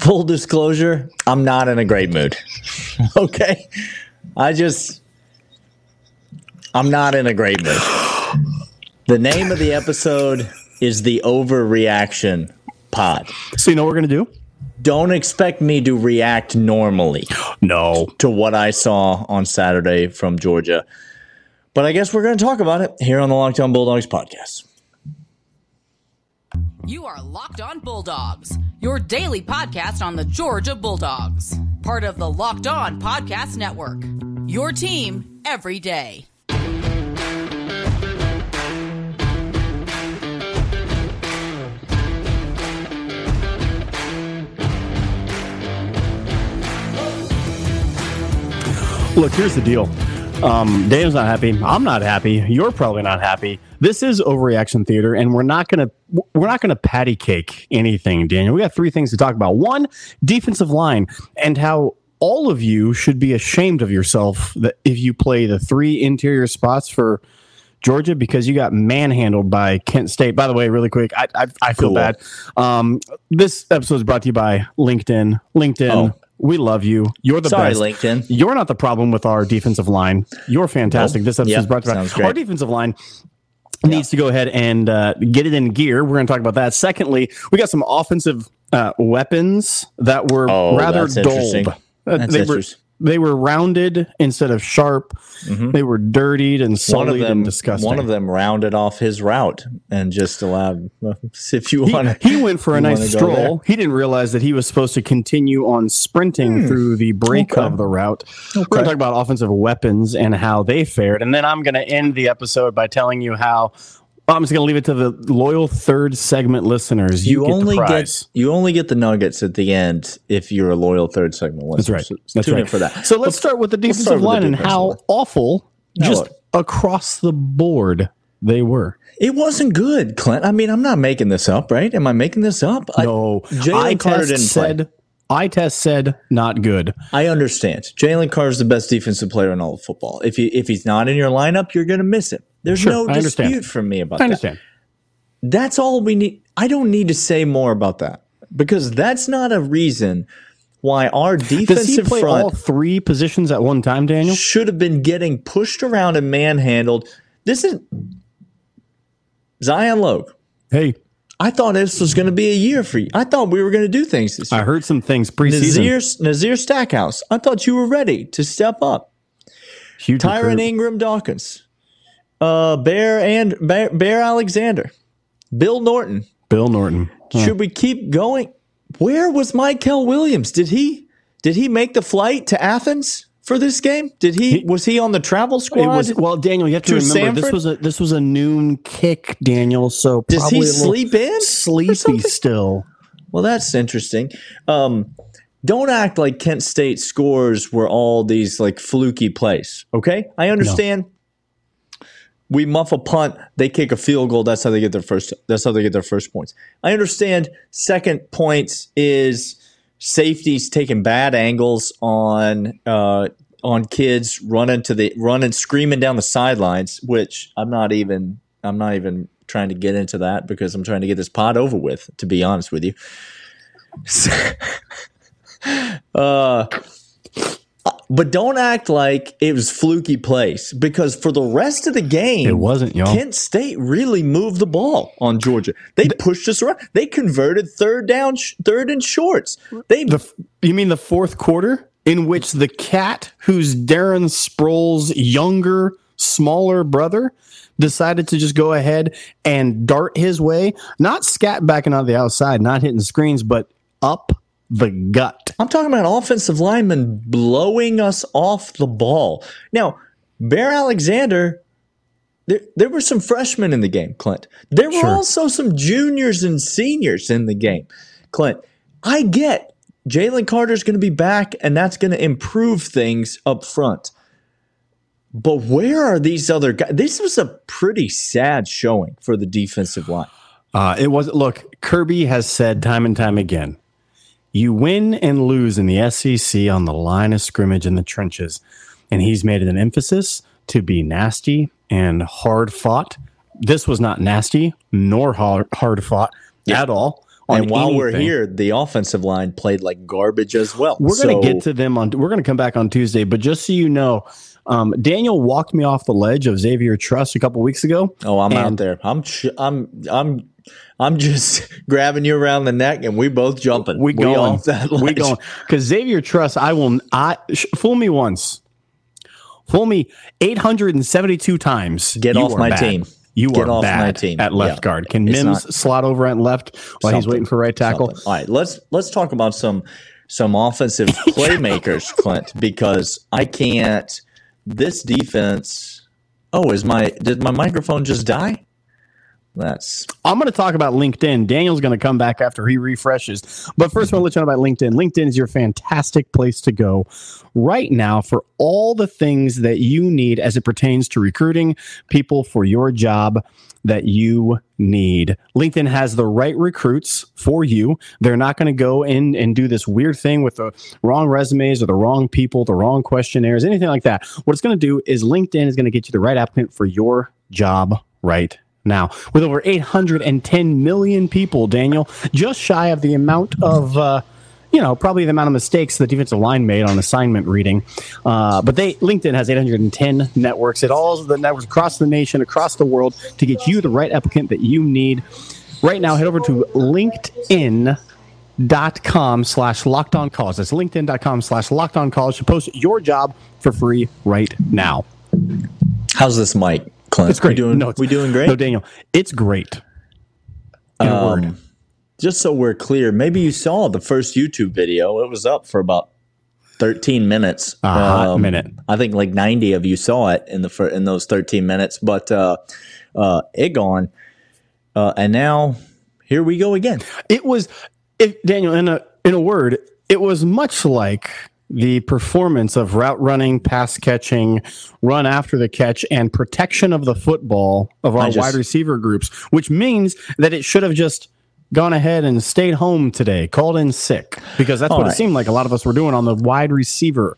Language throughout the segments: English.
full disclosure, I'm not in a great mood. okay. I just, I'm not in a great mood. The name of the episode is the overreaction pod. So, you know what we're going to do? Don't expect me to react normally No. to what I saw on Saturday from Georgia. But I guess we're going to talk about it here on the Locked On Bulldogs podcast. You are Locked On Bulldogs, your daily podcast on the Georgia Bulldogs, part of the Locked On Podcast Network. Your team every day. Look, here's the deal. Um, Dave's not happy. I'm not happy. You're probably not happy. This is overreaction theater, and we're not gonna we're not gonna patty cake anything, Daniel. We got three things to talk about. One, defensive line, and how all of you should be ashamed of yourself that if you play the three interior spots for Georgia because you got manhandled by Kent State. By the way, really quick, I I, I feel Cool. bad. Um, this episode is brought to you by LinkedIn. LinkedIn, Oh. We love you. You're the Sorry, best. LinkedIn. You're not the problem with our defensive line. You're fantastic. Nope. This episode Yep, is brought to you by our defensive line. Needs to go ahead and uh, get it in gear. We're going to talk about that. Secondly, we got some offensive uh, weapons that were Oh, rather that's dulled. Uh, they were. They were rounded instead of sharp. They were dirtied and one sullied of them, and disgusting. one of them rounded off his route and just allowed. If you he, want he went for a nice stroll. He didn't realize that he was supposed to continue on sprinting through the break Hmm. Okay. of the route. We're going to talk about offensive weapons and how they fared. And then I'm going to end the episode by telling you how I'm just going to leave it to the loyal third segment listeners. You, you get only the get you only get the nuggets at the end if you're a loyal third segment listener. That's right. So That's tune right. in for that. So let's start with the defensive with the line and defensive how line. awful, Now just look. across the board, they were. It wasn't good, Clint. I mean, I'm not making this up, right? Am I making this up? No, Jalen I Carter test didn't play. said. I test said not good. I, I understand. Jalen Carter's the best defensive player in all of football. If he if he's not in your lineup, you're going to miss him. There's Sure, no dispute from me about I that. understand. That's all we need. I don't need to say more about that because that's not a reason why our Does he defensive play front all three positions at one time, Daniel? should have been getting pushed around and manhandled. This is Zion Logue. Hey, I thought this was going to be a year for you. I thought we were going to do things this year. I heard some things preseason. Nazir, Nazir Stackhouse. I thought you were ready to step up. Huge Tyrion recruit. Ingram Dawkins, uh, Bear and Bear, Bear Alexander, Bill Norton. Bill Norton. Huh. Should we keep going? Where was Mykel Williams? Did he did he make the flight to Athens for this game? Did he, was he on the travel squad? It was well, Daniel. You have to, To remember this was a this was a noon kick, Daniel. So Does he sleep in? Sleepy still. Well, that's interesting. Um, don't act like Kent State scores were all these like fluky plays. Okay, I understand. We muff a punt, they kick a field goal. That's how they get their first. That's how they get their first points. I understand. Second points is safeties taking bad angles on uh, on kids running to the running screaming down the sidelines. Which I'm not even. I'm not even trying to get into that because I'm trying to get this pod over with. To be honest with you. uh, but don't act like it was fluky place because for the rest of the game, It wasn't, y'all. Kent State really moved the ball on Georgia. They pushed us around. They converted third down, sh- third and shorts. They The you mean the fourth quarter in which the cat, who's Darren Sproles' younger, smaller brother, decided to just go ahead and dart his way, not scat backing on the outside, not hitting screens, but up the gut. I'm talking about offensive linemen blowing us off the ball. Now, Bear Alexander, there, there were some freshmen in the game, Clint. There were Sure. also some juniors and seniors in the game, Clint. I get Jalen Carter's going to be back, and that's going to improve things up front. But where are these other guys? This was a pretty sad showing for the defensive line. Uh, it was look. Kirby has said time and time again, you win and lose in the SEC on the line of scrimmage in the trenches, and he's made it an emphasis to be nasty and hard fought. This was not nasty nor hard, hard fought at all. and while we're here, the offensive line played like garbage as well. We're going to get to them on. We're going to come back on Tuesday, but just so you know, um, Daniel walked me off the ledge of Xavier Truss a couple weeks ago. Oh, I'm out there. I'm ch- I'm I'm I'm just grabbing you around the neck, and we both jumping. We going. off that we going because Xavier Truss. I will. I sh- fool me once. Fool me 872 times. Get You off my bad. team. You Get are off bad my team. at left Yeah. guard. Can It's Mims not- slot over at left while he's waiting for right tackle? Something. All right, let's let's talk about some some offensive playmakers, Clint, because I can't. This defense. Oh, is my did my microphone just die? That's I'm going to talk about LinkedIn. Daniel's going to come back after he refreshes. But first, I want to let you know about LinkedIn. LinkedIn is your fantastic place to go right now for all the things that you need as it pertains to recruiting people for your job that you need. LinkedIn has the right recruits for you. They're not going to go in and do this weird thing with the wrong resumes or the wrong people, the wrong questionnaires, anything like that. What it's going to do is LinkedIn is going to get you the right applicant for your job right now. With over 810 million people, Daniel, just shy of the amount of, uh, you know, probably the amount of mistakes the defensive line made on assignment reading. Uh, but they LinkedIn has 810 networks. It all the networks across the nation, across the world to get you the right applicant that you need. Right now, head over to LinkedIn dot com slash locked on calls. That's linkedin.com slash locked on calls to post your job for free right now. how's this mic, Clint? It's great. We doing, no, it's, we doing great. No, Daniel, it's great. In a word. Um, just so we're clear, maybe you saw the first YouTube video. It was up for about 13 minutes. A hot minute. I think like 90 of you saw it in the fir- in those 13 minutes, but uh, uh, it gone. Uh, and now here we go again. It was, if Daniel, in a in a word, it was much like the performance of route running, pass catching, run after the catch, and protection of the football of our just- wide receiver groups, which means that it should have just gone ahead and stayed home today, called in sick, because that's All what it seemed like a lot of us were doing on the wide receiver.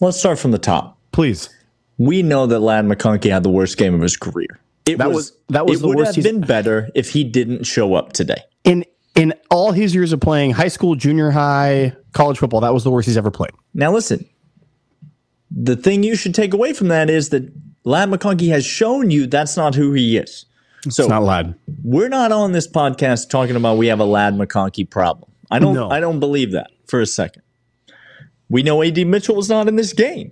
Let's start from the top. Please. We know that Ladd McConkey had the worst game of his career. It That was- that was it the would worst have been better if he didn't show up today. In in all his years of playing high school, junior high, college football, that was the worst he's ever played. Now, listen, the thing you should take away from that is that Ladd McConkey has shown you that's not who he is. So It's not loud. we're not on this podcast talking about we have a Ladd McConkey problem. I don't. No. I don't believe that for a second. We know AD Mitchell was not in this game.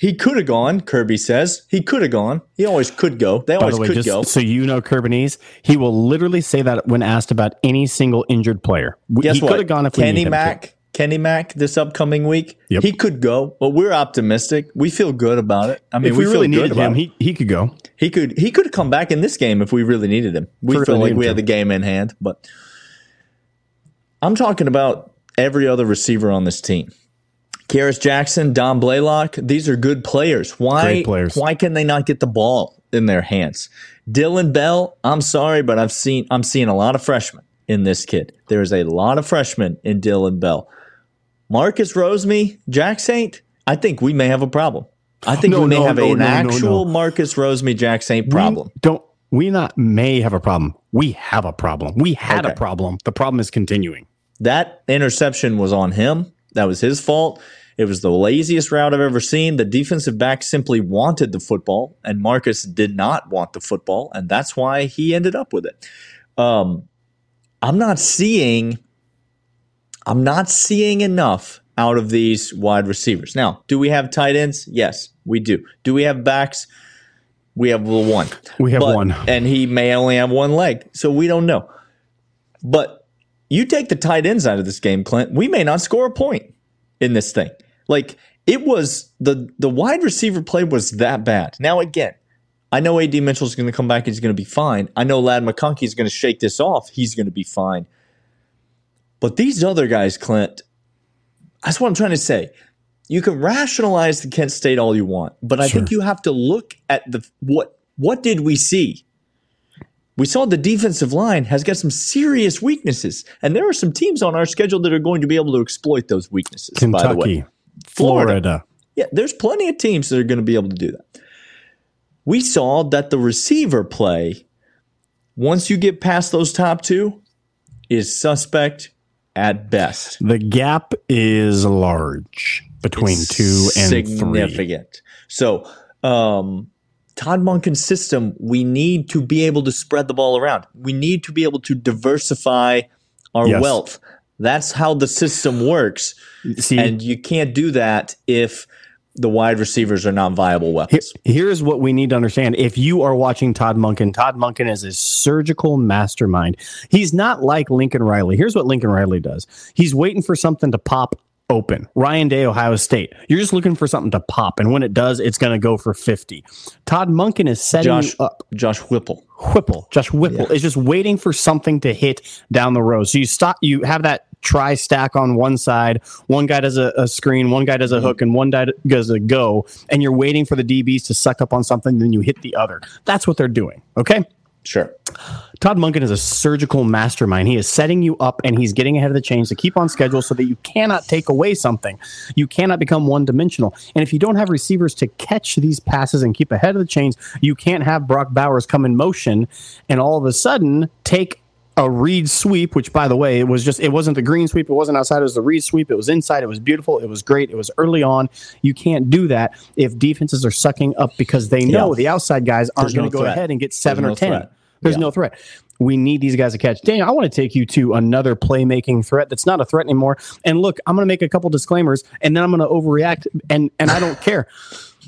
He could have gone. Kirby says he could have gone. He always could go. They By always the way, could go. so you know, Kerbanese, he will literally say that when asked about any single injured player. Guess he what? could have gone if we Kenny to. Mack. Kenny Mack this upcoming week. Yep. He could go, but we're optimistic. We feel good about it. I mean, If we, feel really needed him, he, he could go. He could he could come back in this game if we really needed him. We For feel really like we had the game in hand, but I'm talking about every other receiver on this team. Kearis Jackson, Dom Blaylock, these are good players. Why Great players. why can they not get the ball in their hands? Dillon Bell, I'm sorry, but I've seen I'm seeing a lot of freshmen in this kid. There's a lot of freshmen in Dillon Bell. Marcus Roseme, Jack Saint, I think we may have a problem. I think No, we may no, have no, an actual. Marcus Rosemy-Jacksaint problem. We don't we not may have a problem. We have a problem. We had a problem. The problem is continuing. That interception was on him. That was his fault. It was the laziest route I've ever seen. The defensive back simply wanted the football, and Marcus did not want the football, and that's why he ended up with it. Um, I'm not seeing. I'm not seeing enough out of these wide receivers. Now, do we have tight ends? Yes, we do. Do we have backs? We have one. We have But- one. and he may only have one leg, so we don't know. But you take the tight ends out of this game, Clint, we may not score a point in this thing. Like it was the the wide receiver play was that bad. Now again, I know AD Mitchell's going to come back. He's going to be fine. I know Ladd McConkey is going to shake this off. He's going to be fine. But these other guys, Clint, that's what I'm trying to say. You can rationalize the Kent State all you want, but I think you have to look at the what what did we see? We saw the defensive line has got some serious weaknesses, and there are some teams on our schedule that are going to be able to exploit those weaknesses. By the way, Kentucky, Florida. yeah, there's plenty of teams that are going to be able to do that. We saw that the receiver play, once you get past those top two, is suspect at best. The gap is large between It's two and three. significant. So, um, Todd Monken's system, we need to be able to spread the ball around. We need to be able to diversify our Yes. wealth. That's how the system works. See, And you can't do that if the wide receivers are not viable Here- weapons. here's what we need to understand. If you are watching Todd Monken, Todd Monken is a surgical mastermind. He's not like Lincoln Riley. Here's what Lincoln Riley does. He's waiting for something to pop open. Ryan Day, Ohio State. You're just looking for something to pop, and when it does, it's going to go for 50. Todd Monken is setting Josh, up. Josh Whipple. Whipple, Josh Whipple is just waiting for something to hit down the road. So you stop, you have that try stack on one side. One guy does a, a screen, one guy does a hook, and one guy does a go. And you're waiting for the DBs to suck up on something, then you hit the other. That's what they're doing. Okay. Sure. Todd Monken is a surgical mastermind. He is setting you up and he's getting ahead of the chains to keep on schedule so that you cannot take away something. You cannot become one dimensional. And if you don't have receivers to catch these passes and keep ahead of the chains, you can't have Brock Bowers come in motion and all of a sudden take a read sweep, which by the way, it was just it wasn't the green sweep, it wasn't outside, it was the read sweep. It was inside, it was beautiful, it was great, it was early on. You can't do that if defenses are sucking up because they know Yeah. the outside guys aren't There's going no to go threat. ahead and get seven no or ten. threat. There's Yeah. no threat. We need these guys to catch. Daniel, I want to take you to another playmaking threat that's not a threat anymore. And look, I'm going to make a couple disclaimers, and then I'm going to overreact, and and I don't care.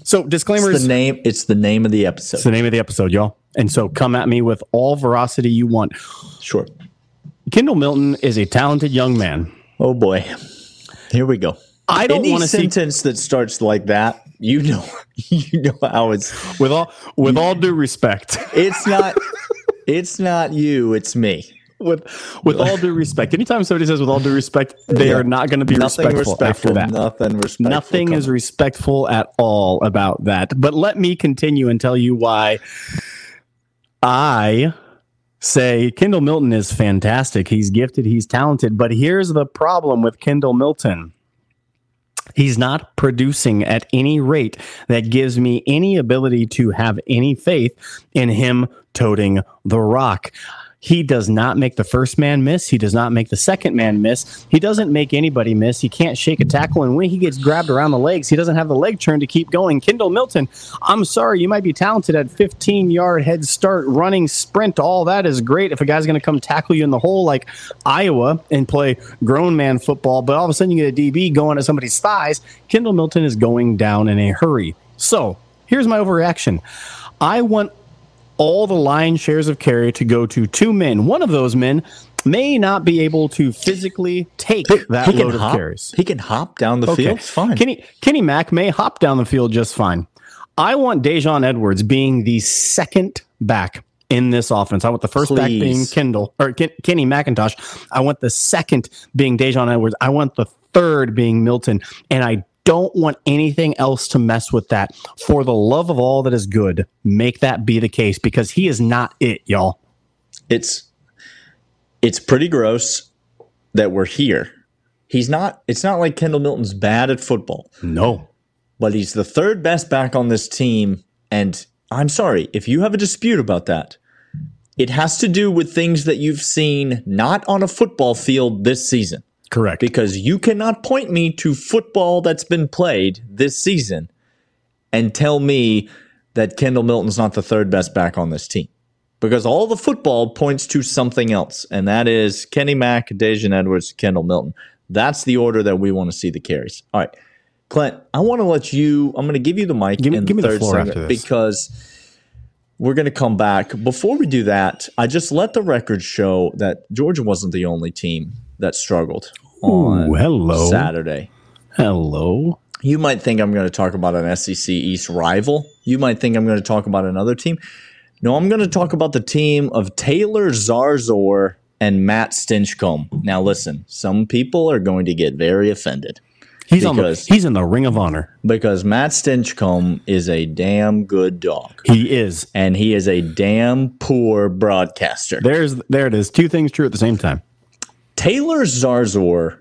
So disclaimers. It's the name. It's the name of the episode. It's the name of the episode, y'all. And so come at me with all veracity you want. Sure. Kendall Milton is a talented young man. Oh boy. Here we go. I don't want to see sentence that starts like that, you know, you know how it's. with all with all due respect. It's not. it's not you. It's me. with with all due respect. Anytime somebody says with all due respect, they Yeah. are not going to be Nothing respectful, respectful. after that. Nothing respectful. Nothing is respectful at all about that. But let me continue and tell you why I say Kendall Milton is fantastic. He's gifted, he's talented. But here's the problem with Kendall Milton. He's not producing at any rate that gives me any ability to have any faith in him toting the rock. He does not make the first man miss. He does not make the second man miss. He doesn't make anybody miss. He can't shake a tackle. And when he gets grabbed around the legs, he doesn't have the leg turn to keep going. Kendall Milton, I'm sorry, you might be talented at 15 yard head start, running, sprint. All that is great if a guy's going to come tackle you in the hole like Iowa and play grown man football. But all of a sudden you get a DB going at somebody's thighs. Kendall Milton is going down in a hurry. So here's my overreaction. I want all the lion shares of carry to go to two men. One of those men may not be able to physically take that he load of hop. carries. He can hop down the field. It's fine. Kenny Kenny Mack may hop down the field just fine. I want Daijun Edwards being the second back in this offense. I want the first back being Kendall or Ken, Kenny McIntosh. I want the second being Daijun Edwards. I want the third being Milton, and I don't want anything else to mess with that. For the love of all that is good, make that be the case because he is not it, y'all. it's it's pretty gross that we're here. He's not. It's not like Kendall Milton's bad at football, No. but he's the third best back on this team. And I'm sorry if you have a dispute about that. It has to do with things that you've seen not on a football field this season. Correct. because you cannot point me to football that's been played this season and tell me that Kendall Milton's not the third best back on this team. Because all the football points to something else, and that is Kenny Mack, Daijun Edwards, Kendall Milton. That's the order that we want to see the carries. All right. Clint, I want to let you, I'm going to give you the mic Give me- in give the third segment because we're going to come back. Before we do that, I just let the record show that Georgia wasn't the only team that struggled on Ooh, hello. Saturday. Hello. You might think I'm going to talk about an SEC East rival. You might think I'm going to talk about another team. No, I'm going to talk about the team of Taylor Zarzour and Matt Stinchcomb. Now, listen, some people are going to get very offended He's on the, Because- he's in the ring of honor. because Matt Stinchcomb is a damn good dog He is. and he is a damn poor broadcaster. There's there it is. Two things true at the same time. Taylor Zarzour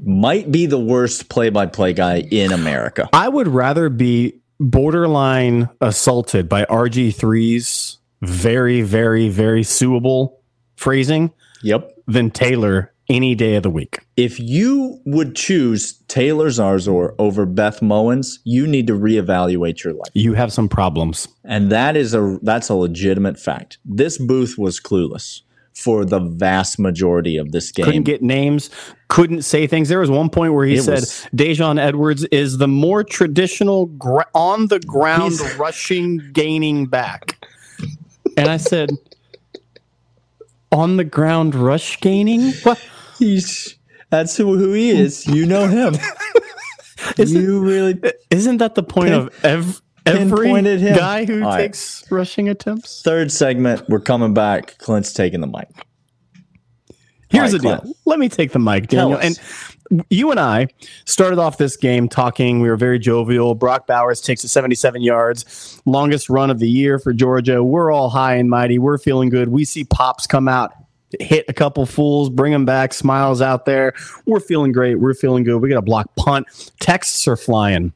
might be the worst play-by-play guy in America. I would rather be borderline assaulted by RG3's very, very, very suable phrasing Yep. than Taylor any day of the week. If you would choose Taylor Zarzour over Beth Mowins, you need to reevaluate your life. You have some problems. And that is a that's a legitimate fact. This booth was clueless for the vast majority of this game. Couldn't get names, couldn't say things. There was one point where he It said was- Daijun Edwards is the more traditional gra- on the ground rushing gaining back. And I said, on the ground rush gaining? What? He's that's who, who he is. You know him. you really Isn't that the point of ev- every him. guy who All right. takes rushing attempts? third segment. We're coming back. Clint's taking the mic. Here's All the right, deal. Let me take the mic, Daniel. And you and I started off this game talking. We were very jovial. Brock Bowers takes it 77 yards, longest run of the year for Georgia. We're all high and mighty. We're feeling good. We see Pops come out, hit a couple fools, bring them back, smiles out there. We're feeling great. We're feeling good. We got a block punt. Texts are flying.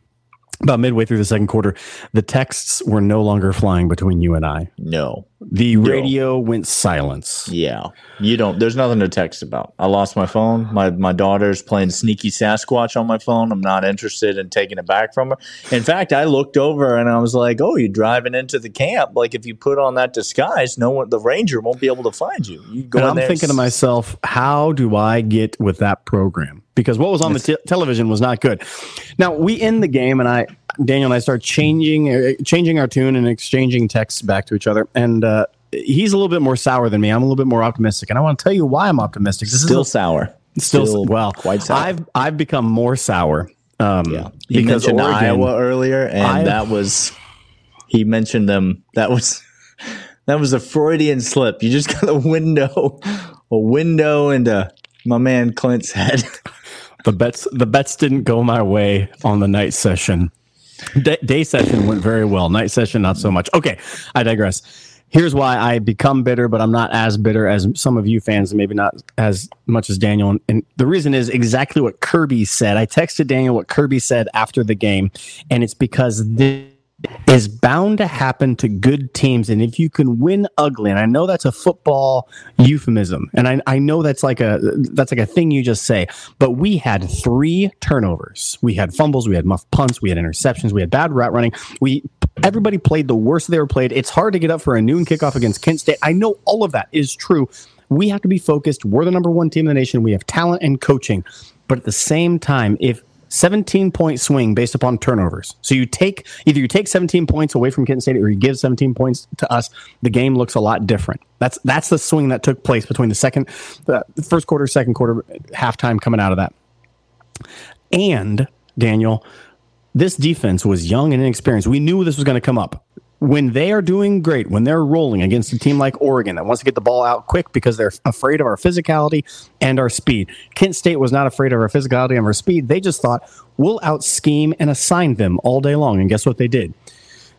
About midway through the second quarter, the texts were no longer flying between you and I. No. The radio went silence. Yeah. You don't there's nothing to text about. I lost my phone. My my daughter's playing sneaky Sasquatch on my phone. I'm not interested in taking it back from her. In fact, I looked over and I was like, "Oh, you're driving into the camp. Like if you put on that disguise, no one the ranger won't be able to find you." You go And I'm thinking to myself, how do I get with that program? Because what was on the te- television was not good. Now we end the game, and I, Daniel and I start changing, uh, changing our tune and exchanging texts back to each other. And uh, he's a little bit more sour than me. I'm a little bit more optimistic, and I want to tell you why I'm optimistic. This still sour. still, still well, quite sour. I've I've become more sour. Um, Yeah. He because mentioned Oregon, Iowa earlier and I- that was he mentioned them. That was that was a Freudian slip. You just got a window a window into my man Clint's head. the bets the bets didn't go my way on the night session. Day, day session went very well. Night session not so much. Okay, I digress. Here's why I become bitter, but I'm not as bitter as some of you fans, maybe not as much as Daniel. And, and the reason is exactly what Kirby said. I texted Daniel what Kirby said after the game, and it's because this is bound to happen to good teams. And if you can win ugly, and I know that's a football euphemism, and I, I know that's like a that's like a thing you just say, but we had three turnovers. We had fumbles, we had muff punts, we had interceptions, we had bad route running. We everybody played the worst they ever played. It's hard to get up for a noon kickoff against Kent State. I know all of that is true. We have to be focused. We're the number one team in the nation. We have talent and coaching. But at the same time, if 17 point swing based upon turnovers. So you take either you take 17 points away from Kent State or you give 17 points to us. The game looks a lot different. That's that's the swing that took place between the second, the first quarter, second quarter, halftime coming out of that. And Daniel, this defense was young and inexperienced. We knew this was going to come up. When they are doing great, when they're rolling against a team like Oregon that wants to get the ball out quick because they're afraid of our physicality and our speed. Kent State was not afraid of our physicality and our speed. They just thought we'll out scheme and assign them all day long. And guess what they did?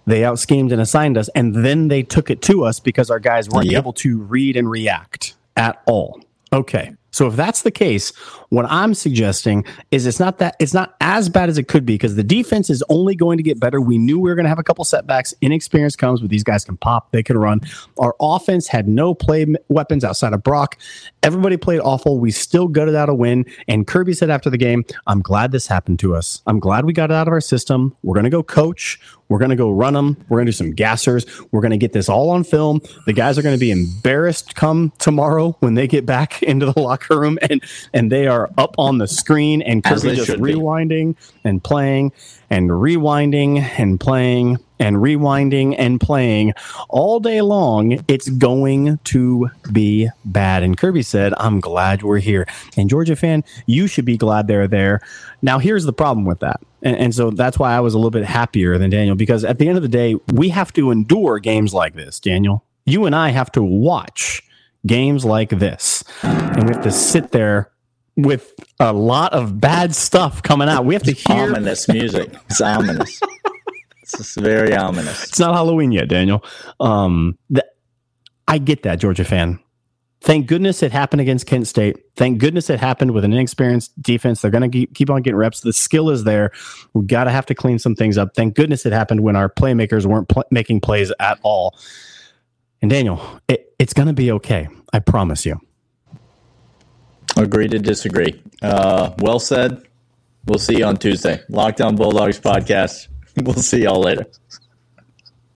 They out schemed and assigned us, and then they took it to us because our guys weren't Yep. able to read and react at all. Okay. So if that's the case, what I'm suggesting is it's not that it's not as bad as it could be because the defense is only going to get better. We knew we were going to have a couple setbacks. Inexperience comes, but these guys can pop, they can run. Our offense had no play weapons outside of Brock. Everybody played awful. We still gutted out a win. And Kirby said after the game, I'm glad this happened to us. I'm glad we got it out of our system. We're going to go coach. We're going to go run them. We're going to do some gassers. We're going to get this all on film. The guys are going to be embarrassed come tomorrow when they get back into the locker room and and they are up on the screen and Kirby just should be. rewinding and playing and rewinding and playing and rewinding and playing all day long. It's going to be bad. And Kirby said, I'm glad we're here. And Georgia fan, you should be glad they're there. Now, here's the problem with that. And, and so that's why I was a little bit happier than Daniel, because at the end of the day, we have to endure games like this, Daniel. You and I have to watch games like this. And we have to sit there with a lot of bad stuff coming out. We have to hear ominous music. It's ominous. It's just very ominous. It's not Halloween yet, Daniel. Um, th- I get that, Georgia fan. Thank goodness it happened against Kent State. Thank goodness it happened with an inexperienced defense. They're going to keep on getting reps. The skill is there. We got to have to clean some things up. Thank goodness it happened when our playmakers weren't pl- making plays at all. And Daniel, it, it's going to be okay. I promise you. Agree to disagree. Uh, well said. We'll see you on Tuesday. Locked On Bulldogs podcast. We'll see y'all later.